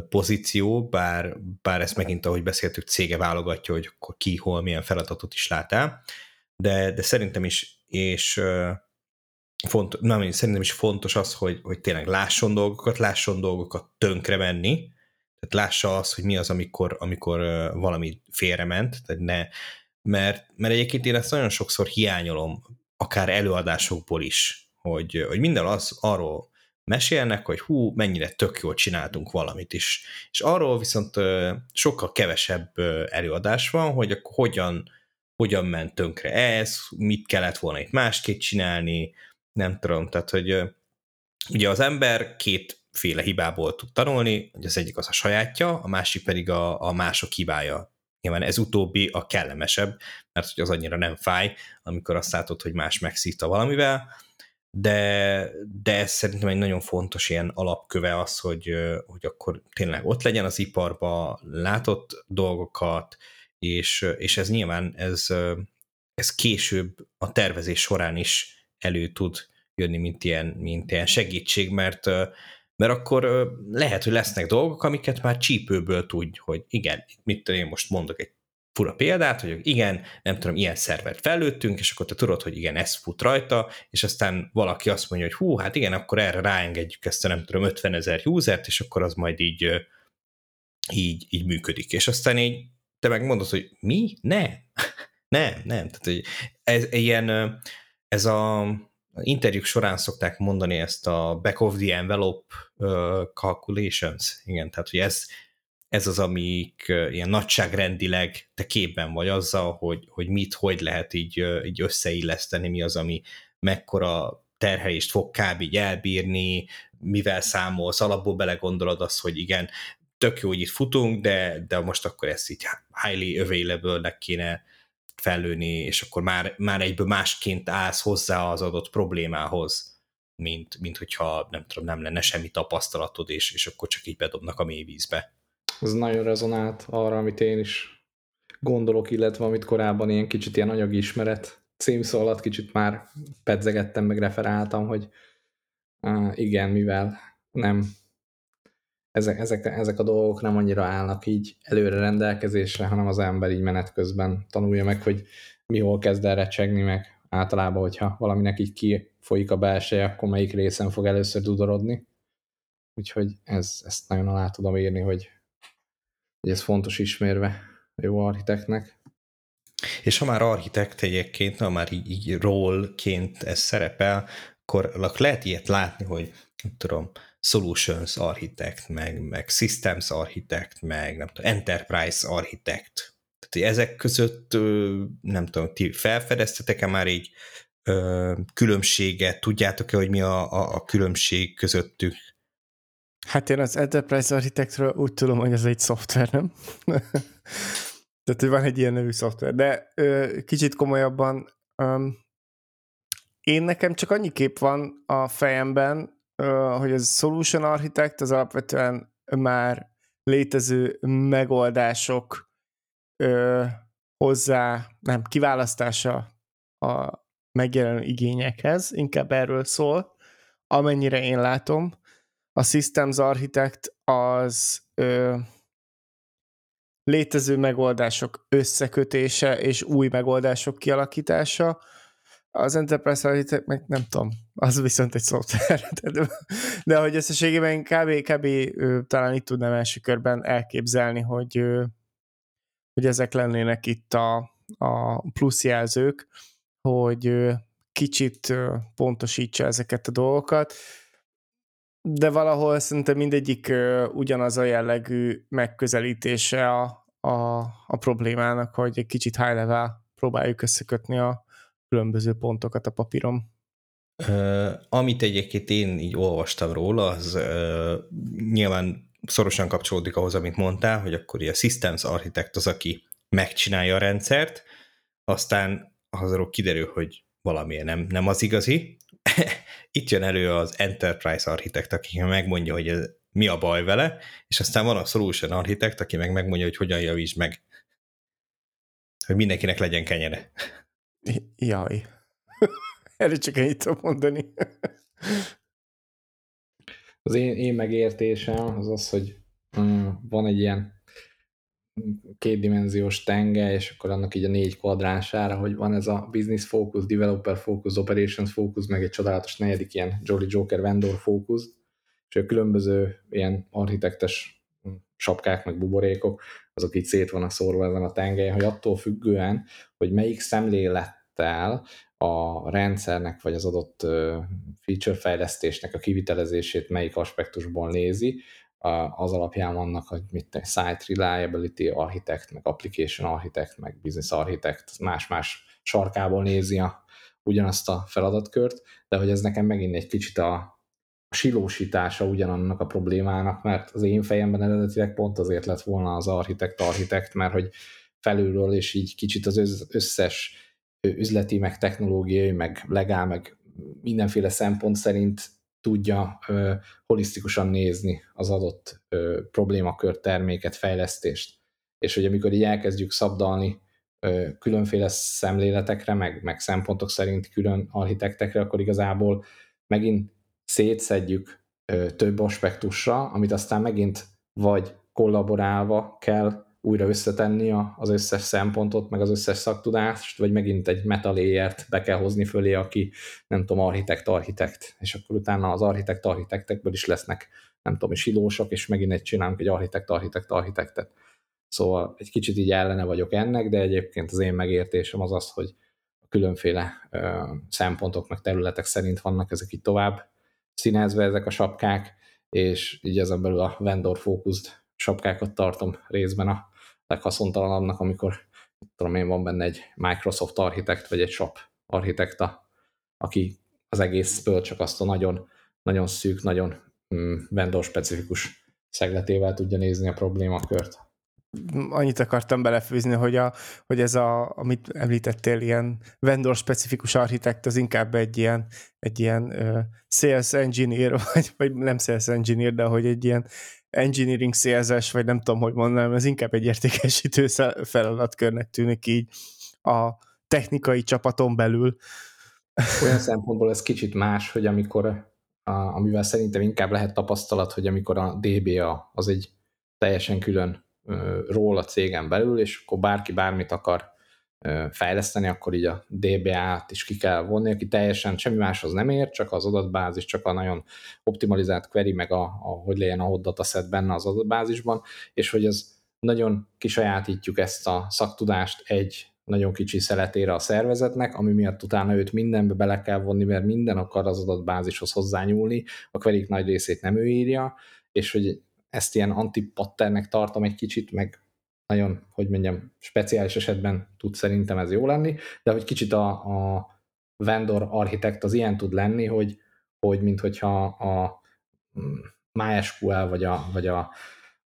pozíció, bár, bár ezt megint, ahogy beszéltük, cége válogatja, hogy akkor ki, hol, milyen feladatot is lát el, de, de szerintem is, és font, nem, szerintem is fontos az, hogy, hogy tényleg lásson dolgokat, lásson dolgokat tönkre menni, tehát lássa azt, hogy mi az, amikor, amikor valami félrement, tehát ne, mert, mert egyébként én ezt nagyon sokszor hiányolom akár előadásokból is, hogy, hogy minden az arról mesélnek, hogy hú, mennyire tök jól csináltunk valamit is. És arról viszont sokkal kevesebb előadás van, hogy akkor hogyan, hogyan ment tönkre ez, mit kellett volna itt másképp csinálni, nem tudom, tehát hogy ugye az ember kétféle hibából tud tanulni, hogy az egyik az a sajátja, a másik pedig a, a mások hibája. Nyilván ez utóbbi a kellemesebb, mert hogy az annyira nem fáj, amikor azt látod, hogy más megszívta valamivel, de, de ez szerintem egy nagyon fontos ilyen alapköve az, hogy, hogy akkor tényleg ott legyen az iparba, látott dolgokat, és, és ez nyilván ez, ez később a tervezés során is elő tud jönni, mint ilyen, mint ilyen segítség, mert mert akkor lehet, hogy lesznek dolgok, amiket már csípőből tudj, hogy igen, mit én most mondok egy fura példát, hogy igen, nem tudom, ilyen szervert felőttünk, és akkor te tudod, hogy igen, ez fut rajta, és aztán valaki azt mondja, hogy hú, hát igen, akkor erre ráengedjük ezt a nem tudom, 50 ezer usert, és akkor az majd így, így, így működik. És aztán így te megmondod, hogy mi? Ne, nem, nem. Tehát, hogy ez ilyen, ez a interjúk során szokták mondani ezt a back of the envelope calculations, igen, tehát hogy ez, ez az, amik ilyen nagyságrendileg te képben vagy azzal, hogy, hogy mit, hogy lehet így, így összeilleszteni, mi az, ami mekkora terhelést fog kb. így elbírni, mivel számolsz, alapból belegondolod azt, hogy igen, tök jó, hogy itt futunk, de, de most akkor ezt így highly available-nek kéne fellőni, és akkor már, már egyből másként állsz hozzá az adott problémához, mint, mint hogyha nem tudom, nem lenne semmi tapasztalatod, és, és akkor csak így bedobnak a mélyvízbe. Ez nagyon rezonált arra, amit én is gondolok, illetve amit korábban ilyen kicsit ilyen anyagi ismeret címszó alatt kicsit már pedzegettem, meg referáltam, hogy uh, igen, mivel nem ezek, ezek, ezek a dolgok nem annyira állnak így előre rendelkezésre, hanem az ember így menet közben tanulja meg, hogy mi hol kezd el recsegni, meg általában, hogyha valaminek így kifolyik a belseje, akkor melyik részen fog először dudorodni. Úgyhogy ez, ezt nagyon alá tudom írni, hogy, hogy ez fontos ismérve a jó architektnek. És ha már architekt egyébként, ha már így, így rólként ez szerepel, akkor lehet ilyet látni, hogy tudom, solutions architect, meg, meg systems architect, meg nem tudom, enterprise architect. Tehát hogy ezek között nem tudom, ti felfedeztetek-e már így különbséget, tudjátok-e, hogy mi a, a, a különbség közöttük? Hát én az Enterprise Architectről úgy tudom, hogy ez egy szoftver, nem? Tehát, hogy van egy ilyen nevű szoftver. De ö, kicsit komolyabban, ö, én nekem csak annyi kép van a fejemben, hogy ez solution architect az alapvetően már létező megoldások ö, hozzá, nem, kiválasztása a megjelenő igényekhez, inkább erről szól, amennyire én látom. A Systems Architect az ö, létező megoldások összekötése és új megoldások kialakítása, az Enterprise Architect meg nem tudom, az viszont egy szoftver. De, de hogy összességében kb, kb talán itt tudnám első körben elképzelni, hogy, hogy ezek lennének itt a, a pluszjelzők, hogy kicsit pontosítsa ezeket a dolgokat, de valahol szerintem mindegyik ugyanaz a jellegű megközelítése a, a, a problémának, hogy egy kicsit high level próbáljuk összekötni a, különböző pontokat a papírom. Uh, amit egyébként én így olvastam róla, az uh, nyilván szorosan kapcsolódik ahhoz, amit mondtál, hogy akkor a Systems Architect az, aki megcsinálja a rendszert, aztán azról kiderül, hogy valamilyen nem, nem az igazi. Itt jön elő az Enterprise Architect, aki megmondja, hogy ez, mi a baj vele, és aztán van a Solution Architect, aki meg megmondja, hogy hogyan javítsd meg. Hogy mindenkinek legyen kenyere. Jaj. Erre csak ennyit tudom mondani. az én, én megértésem az az, hogy um, van egy ilyen kétdimenziós tenge, és akkor annak így a négy kvadránsára, hogy van ez a business focus, developer focus, operations focus, meg egy csodálatos negyedik ilyen Jolly Joker vendor focus, és a különböző ilyen architektes sapkák, meg buborékok, azok így szét vannak szórva ezen a tengelyen, hogy attól függően, hogy melyik szemlélettel a rendszernek, vagy az adott feature fejlesztésnek a kivitelezését melyik aspektusból nézi, az alapján vannak, hogy mit te, site reliability architect, meg application architect, meg business architect, más-más sarkából nézi a, ugyanazt a feladatkört, de hogy ez nekem megint egy kicsit a, silósítása ugyanannak a problémának, mert az én fejemben eredetileg pont azért lett volna az architekt architekt, mert hogy felülről és így kicsit az összes üzleti, meg technológiai, meg legál, meg mindenféle szempont szerint tudja ö, holisztikusan nézni az adott ö, problémakör terméket, fejlesztést. És hogy amikor így elkezdjük szabdalni ö, különféle szemléletekre, meg, meg szempontok szerint külön architektekre, akkor igazából megint szétszedjük ö, több aspektusra, amit aztán megint vagy kollaborálva kell újra összetenni az összes szempontot, meg az összes szaktudást, vagy megint egy metaléjert be kell hozni fölé, aki nem tudom, architekt-architekt, és akkor utána az architekt-architektekből is lesznek, nem tudom, silósok, és megint egy csinálunk egy architekt-architekt-architektet. Szóval egy kicsit így ellene vagyok ennek, de egyébként az én megértésem az az, hogy különféle ö, szempontok meg területek szerint vannak ezek itt tovább színezve ezek a sapkák, és így ezen belül a vendor focused sapkákat tartom részben a leghaszontalanabbnak, amikor tudom én, van benne egy Microsoft architekt, vagy egy shop architekta, aki az egészből csak azt a nagyon, nagyon szűk, nagyon mm, vendor-specifikus szegletével tudja nézni a problémakört. Annyit akartam belefűzni, hogy, a, hogy ez, a, amit említettél, ilyen vendor-specifikus architekt, az inkább egy ilyen, egy ilyen uh, sales engineer, vagy, vagy nem sales engineer, de hogy egy ilyen engineering CSS, vagy nem tudom, hogy mondanám, ez inkább egy értékesítő feladatkörnek tűnik így a technikai csapaton belül. Olyan szempontból ez kicsit más, hogy amikor, a, amivel szerintem inkább lehet tapasztalat, hogy amikor a DBA az egy teljesen külön ról a cégen belül, és akkor bárki bármit akar fejleszteni, akkor így a DBA-t is ki kell vonni, aki teljesen semmi máshoz nem ér, csak az adatbázis, csak a nagyon optimalizált query, meg a, a hogy legyen a hot dataset benne az adatbázisban, és hogy ez nagyon kisajátítjuk ezt a szaktudást egy nagyon kicsi szeletére a szervezetnek, ami miatt utána őt mindenbe bele kell vonni, mert minden akar az adatbázishoz hozzányúlni, a query nagy részét nem ő írja, és hogy ezt ilyen antipatternek tartom egy kicsit, meg nagyon, hogy mondjam, speciális esetben tud szerintem ez jó lenni, de hogy kicsit a, a vendor architekt az ilyen tud lenni, hogy, hogy mint hogyha a mm, MySQL vagy a, vagy a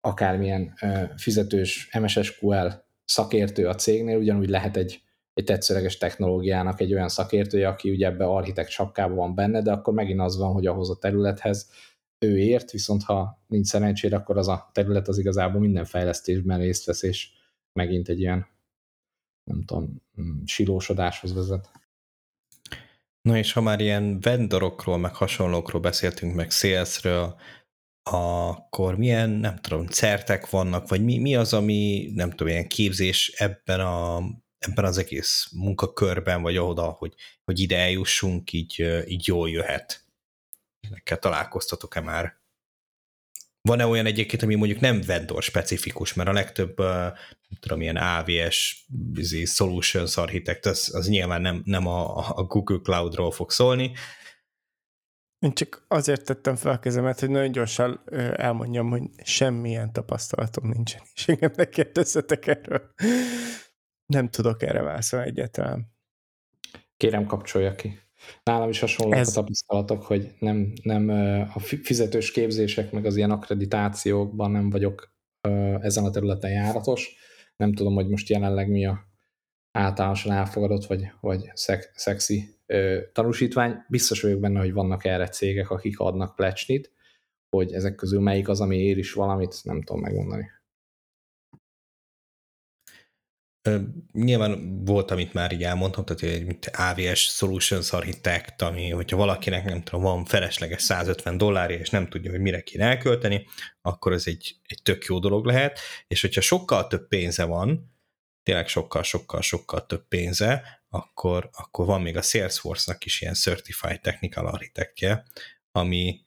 akármilyen fizetős MSSQL szakértő a cégnél, ugyanúgy lehet egy, egy tetszőleges technológiának egy olyan szakértője, aki ugye ebbe architekt sapkában van benne, de akkor megint az van, hogy ahhoz a területhez ő ért, viszont ha nincs szerencsére, akkor az a terület az igazából minden fejlesztésben részt vesz, és megint egy ilyen, nem tudom, mm, silósodáshoz vezet. Na és ha már ilyen vendorokról, meg hasonlókról beszéltünk, meg salesről, akkor milyen, nem tudom, certek vannak, vagy mi, mi az, ami, nem tudom, ilyen képzés ebben, a, ebben az egész munkakörben, vagy oda, hogy, hogy ide eljussunk, így, így jól jöhet? Nekkel találkoztatok-e már? Van-e olyan egyébként, ami mondjuk nem vendor specifikus, mert a legtöbb, nem tudom, ilyen AVS izé, Solutions Architect, az, az nyilván nem, nem a, a Google Cloudról fog szólni. Én csak azért tettem fel a kezemet, hogy nagyon gyorsan elmondjam, hogy semmilyen tapasztalatom nincsen, és engem ne kérdezzetek erről. Nem tudok erre válaszolni egyáltalán. Kérem, kapcsolja ki. Nálam is hasonlók Ez... a tapasztalatok, hogy nem, nem a fizetős képzések, meg az ilyen akkreditációkban nem vagyok ezen a területen járatos. Nem tudom, hogy most jelenleg mi a általánosan elfogadott, vagy, vagy szex, szexi tanúsítvány. Biztos vagyok benne, hogy vannak erre cégek, akik adnak plecsnit, hogy ezek közül melyik az, ami ér is valamit, nem tudom megmondani. Nyilván volt, amit már így elmondtam, tehát egy AVS Solutions Architect, ami, hogyha valakinek nem tudom, van felesleges 150 dollárja, és nem tudja, hogy mire kéne elkölteni, akkor ez egy, egy tök jó dolog lehet, és hogyha sokkal több pénze van, tényleg sokkal, sokkal, sokkal több pénze, akkor, akkor van még a Salesforce-nak is ilyen Certified Technical Architectje, ami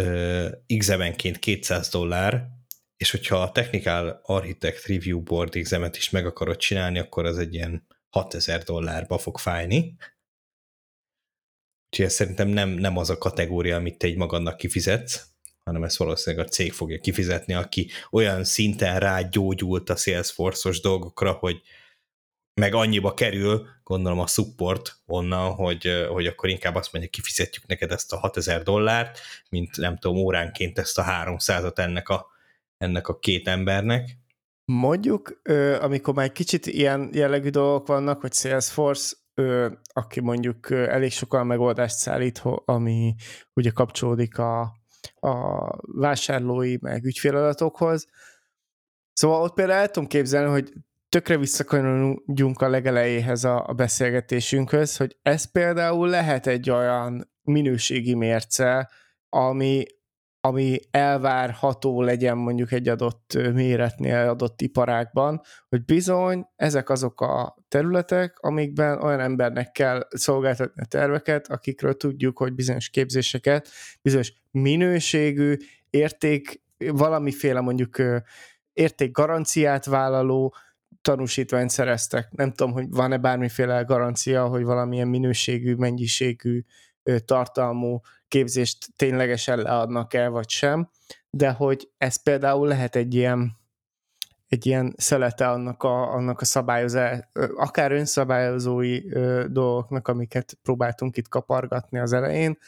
ö, x 200 dollár, és hogyha a Technical Architect Review Board examet is meg akarod csinálni, akkor az egy ilyen 6000 dollárba fog fájni. Úgyhogy ez szerintem nem, nem az a kategória, amit te egy magadnak kifizetsz, hanem ezt valószínűleg a cég fogja kifizetni, aki olyan szinten rágyógyult a Salesforce-os dolgokra, hogy meg annyiba kerül, gondolom a support onnan, hogy, hogy akkor inkább azt mondja, kifizetjük neked ezt a 6000 dollárt, mint nem tudom, óránként ezt a 300-at ennek a ennek a két embernek. Mondjuk, amikor már kicsit ilyen jellegű dolgok vannak, hogy Salesforce, aki mondjuk elég sokan megoldást szállít, ami ugye kapcsolódik a, a vásárlói meg ügyféladatokhoz. Szóval ott például el tudom képzelni, hogy tökre visszakanyarodjunk a legelejéhez a, a beszélgetésünkhöz, hogy ez például lehet egy olyan minőségi mérce, ami, ami elvárható legyen mondjuk egy adott méretnél, adott iparágban, hogy bizony ezek azok a területek, amikben olyan embernek kell szolgáltatni a terveket, akikről tudjuk, hogy bizonyos képzéseket, bizonyos minőségű, érték, valamiféle mondjuk érték garanciát vállaló tanúsítványt szereztek. Nem tudom, hogy van-e bármiféle garancia, hogy valamilyen minőségű, mennyiségű, tartalmú képzést ténylegesen leadnak el, vagy sem, de hogy ez például lehet egy ilyen egy ilyen szelete annak a, annak a szabályozás, akár önszabályozói dolgoknak, amiket próbáltunk itt kapargatni az elején,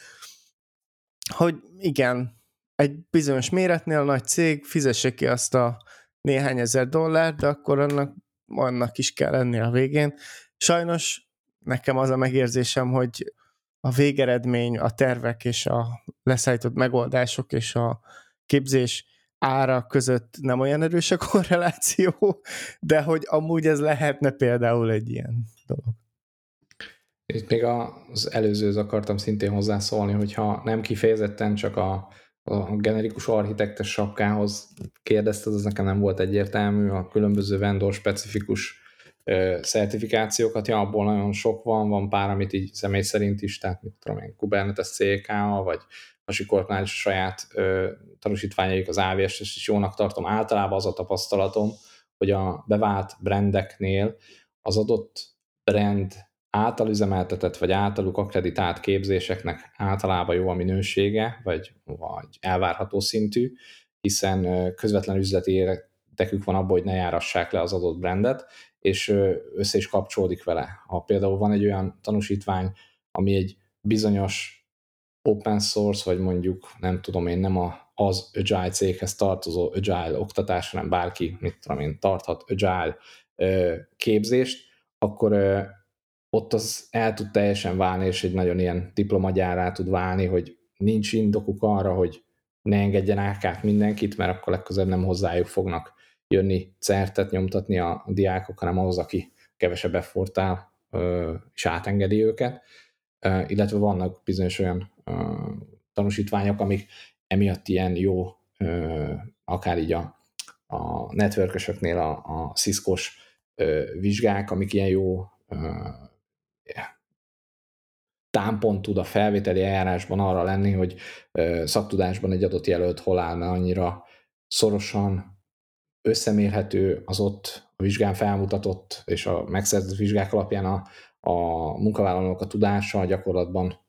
hogy igen, egy bizonyos méretnél nagy cég fizesse ki azt a néhány ezer dollárt, de akkor annak, annak is kell lenni a végén. Sajnos nekem az a megérzésem, hogy a végeredmény, a tervek és a leszállított megoldások és a képzés ára között nem olyan erős a korreláció, de hogy amúgy ez lehetne például egy ilyen dolog. Itt még az előzőhöz akartam szintén hozzászólni, hogyha nem kifejezetten csak a, a generikus architektes sapkához kérdezted, az nekem nem volt egyértelmű, a különböző vendor specifikus szertifikációkat, ja, abból nagyon sok van, van pár, amit így személy szerint is, tehát mit tudom én, Kubernetes CK, vagy a Sikortnál is a saját ö, tanúsítványaik, az AWS-es is jónak tartom. Általában az a tapasztalatom, hogy a bevált brandeknél az adott brand által üzemeltetett, vagy általuk akreditált képzéseknek általában jó a minősége, vagy, vagy elvárható szintű, hiszen közvetlen üzleti érdekük van abban, hogy ne járassák le az adott brandet, és össze is kapcsolódik vele. Ha például van egy olyan tanúsítvány, ami egy bizonyos open source, vagy mondjuk nem tudom én, nem a, az Agile céghez tartozó Agile oktatás, hanem bárki, mit tudom én, tarthat Agile ö, képzést, akkor ö, ott az el tud teljesen válni, és egy nagyon ilyen diplomagyárá tud válni, hogy nincs indokuk arra, hogy ne engedjenek át mindenkit, mert akkor legközelebb nem hozzájuk fognak jönni certet nyomtatni a diákok, hanem ahhoz, aki kevesebb effortál és átengedi őket, illetve vannak bizonyos olyan tanúsítványok, amik emiatt ilyen jó, akár így a, a networkösöknél a, a Cisco-s vizsgák, amik ilyen jó támpont tud a felvételi eljárásban arra lenni, hogy szaktudásban egy adott jelölt hol áll, mert annyira szorosan összemérhető az ott a vizsgán felmutatott és a megszerzett vizsgák alapján a, a munkavállalók a tudása a gyakorlatban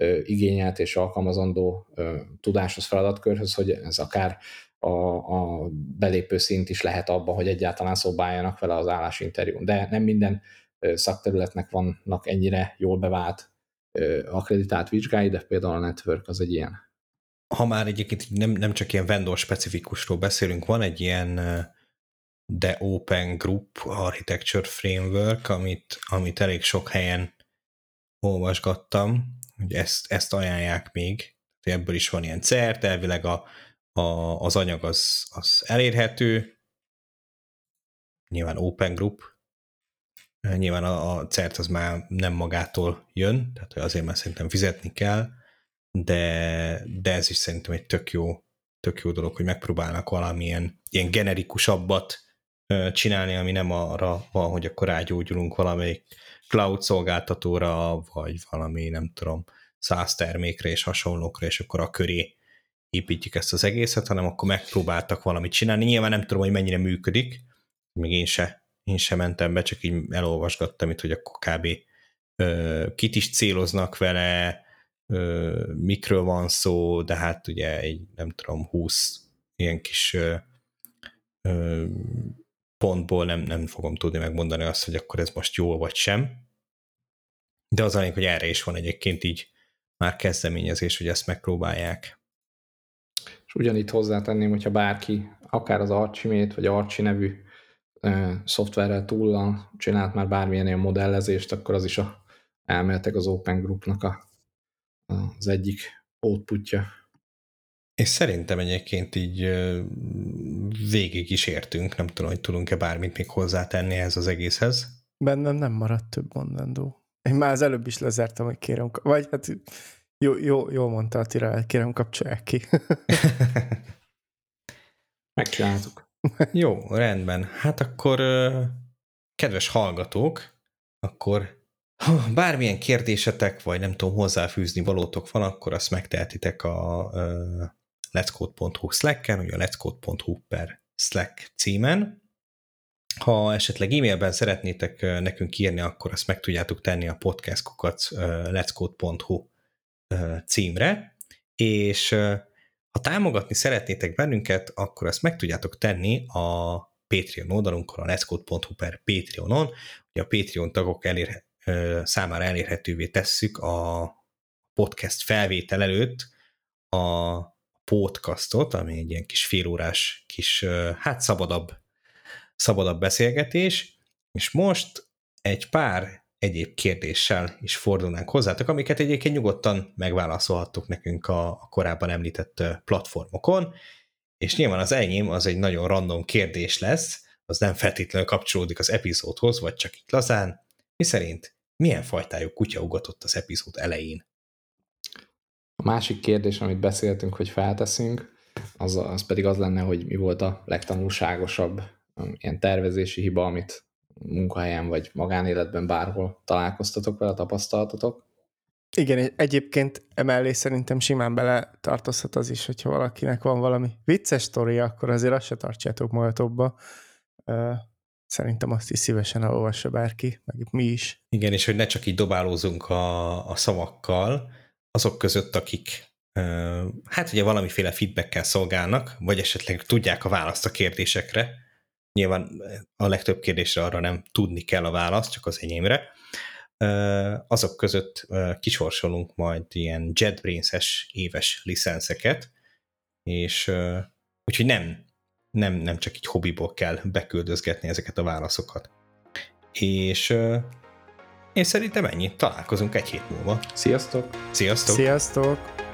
ö, igényelt és alkalmazandó ö, tudáshoz, feladatkörhöz, hogy ez akár a, a belépő szint is lehet abban, hogy egyáltalán szobáljanak vele az állásinterjún. De nem minden szakterületnek vannak ennyire jól bevált ö, akreditált vizsgái, de például a network az egy ilyen ha már egyébként nem, nem csak ilyen vendor specifikusról beszélünk, van egy ilyen The Open Group Architecture Framework, amit, amit elég sok helyen olvasgattam, hogy ezt, ezt ajánlják még, ebből is van ilyen cert, elvileg a, a, az anyag az, az elérhető, nyilván Open Group, nyilván a, a cert az már nem magától jön, tehát azért már szerintem fizetni kell, de, de ez is szerintem egy tök jó, tök jó dolog, hogy megpróbálnak valamilyen ilyen generikusabbat csinálni, ami nem arra van, hogy akkor rágyógyulunk valamelyik cloud szolgáltatóra, vagy valami, nem tudom, száz termékre és hasonlókra, és akkor a köré építjük ezt az egészet, hanem akkor megpróbáltak valamit csinálni. Nyilván nem tudom, hogy mennyire működik, még én se, én se mentem be, csak így elolvasgattam itt, hogy akkor kb. kit is céloznak vele, mikről van szó, de hát ugye egy, nem tudom, 20 ilyen kis ö, ö, pontból nem, nem fogom tudni megmondani azt, hogy akkor ez most jó vagy sem. De az a hogy erre is van egyébként így már kezdeményezés, hogy ezt megpróbálják. És ugyanitt hozzátenném, hogyha bárki, akár az Archimate, vagy Archi nevű ö, szoftverrel túl csinált már bármilyen ilyen modellezést, akkor az is a elméletek az Open Groupnak a, az egyik outputja. És szerintem egyébként így végig is értünk, nem tudom, hogy tudunk-e bármit még hozzátenni ez az egészhez. Bennem nem maradt több mondandó. Én már az előbb is lezártam, hogy kérem, vagy hát jó, jó, jó mondta Attila, kérem kapcsolják ki. Megcsináltuk. jó, rendben. Hát akkor kedves hallgatók, akkor ha bármilyen kérdésetek, vagy nem tudom, hozzáfűzni valótok van, akkor azt megtehetitek a let'scode.hu Slack-en, ugye a let'scode.hu per Slack címen. Ha esetleg e-mailben szeretnétek nekünk írni, akkor azt meg tudjátok tenni a podcastkukat let'scode.hu címre, és ha támogatni szeretnétek bennünket, akkor azt meg tudjátok tenni a Patreon oldalunkon, a let'scode.hu per Patreonon. Ugye a Patreon tagok elérhet, számára elérhetővé tesszük a podcast felvétel előtt a podcastot, ami egy ilyen kis félórás, kis, hát szabadabb, szabadabb beszélgetés, és most egy pár egyéb kérdéssel is fordulnánk hozzátok, amiket egyébként nyugodtan megválaszolhattok nekünk a, korábban említett platformokon, és nyilván az enyém az egy nagyon random kérdés lesz, az nem feltétlenül kapcsolódik az epizódhoz, vagy csak itt lazán, mi szerint milyen fajtájú kutya ugatott az epizód elején? A másik kérdés, amit beszéltünk, hogy felteszünk, az, az pedig az lenne, hogy mi volt a legtanulságosabb um, ilyen tervezési hiba, amit munkahelyen vagy magánéletben bárhol találkoztatok vele, tapasztaltatok. Igen, egyébként emellé szerintem simán bele tartozhat az is, hogyha valakinek van valami vicces sztoria, akkor azért azt se tartsátok magatokba. Szerintem azt is szívesen olvassa bárki, meg mi is. Igen, és hogy ne csak így dobálózunk a, a szavakkal, azok között, akik hát ugye valamiféle feedbackkel szolgálnak, vagy esetleg tudják a választ a kérdésekre. Nyilván a legtöbb kérdésre arra nem tudni kell a választ, csak az enyémre. Azok között kisorsolunk majd ilyen JetBrains-es éves licenszeket, és úgyhogy nem, nem, nem csak így hobbiból kell beküldözgetni ezeket a válaszokat. És én szerintem ennyi. Találkozunk egy hét múlva. Sziasztok! Sziasztok! Sziasztok!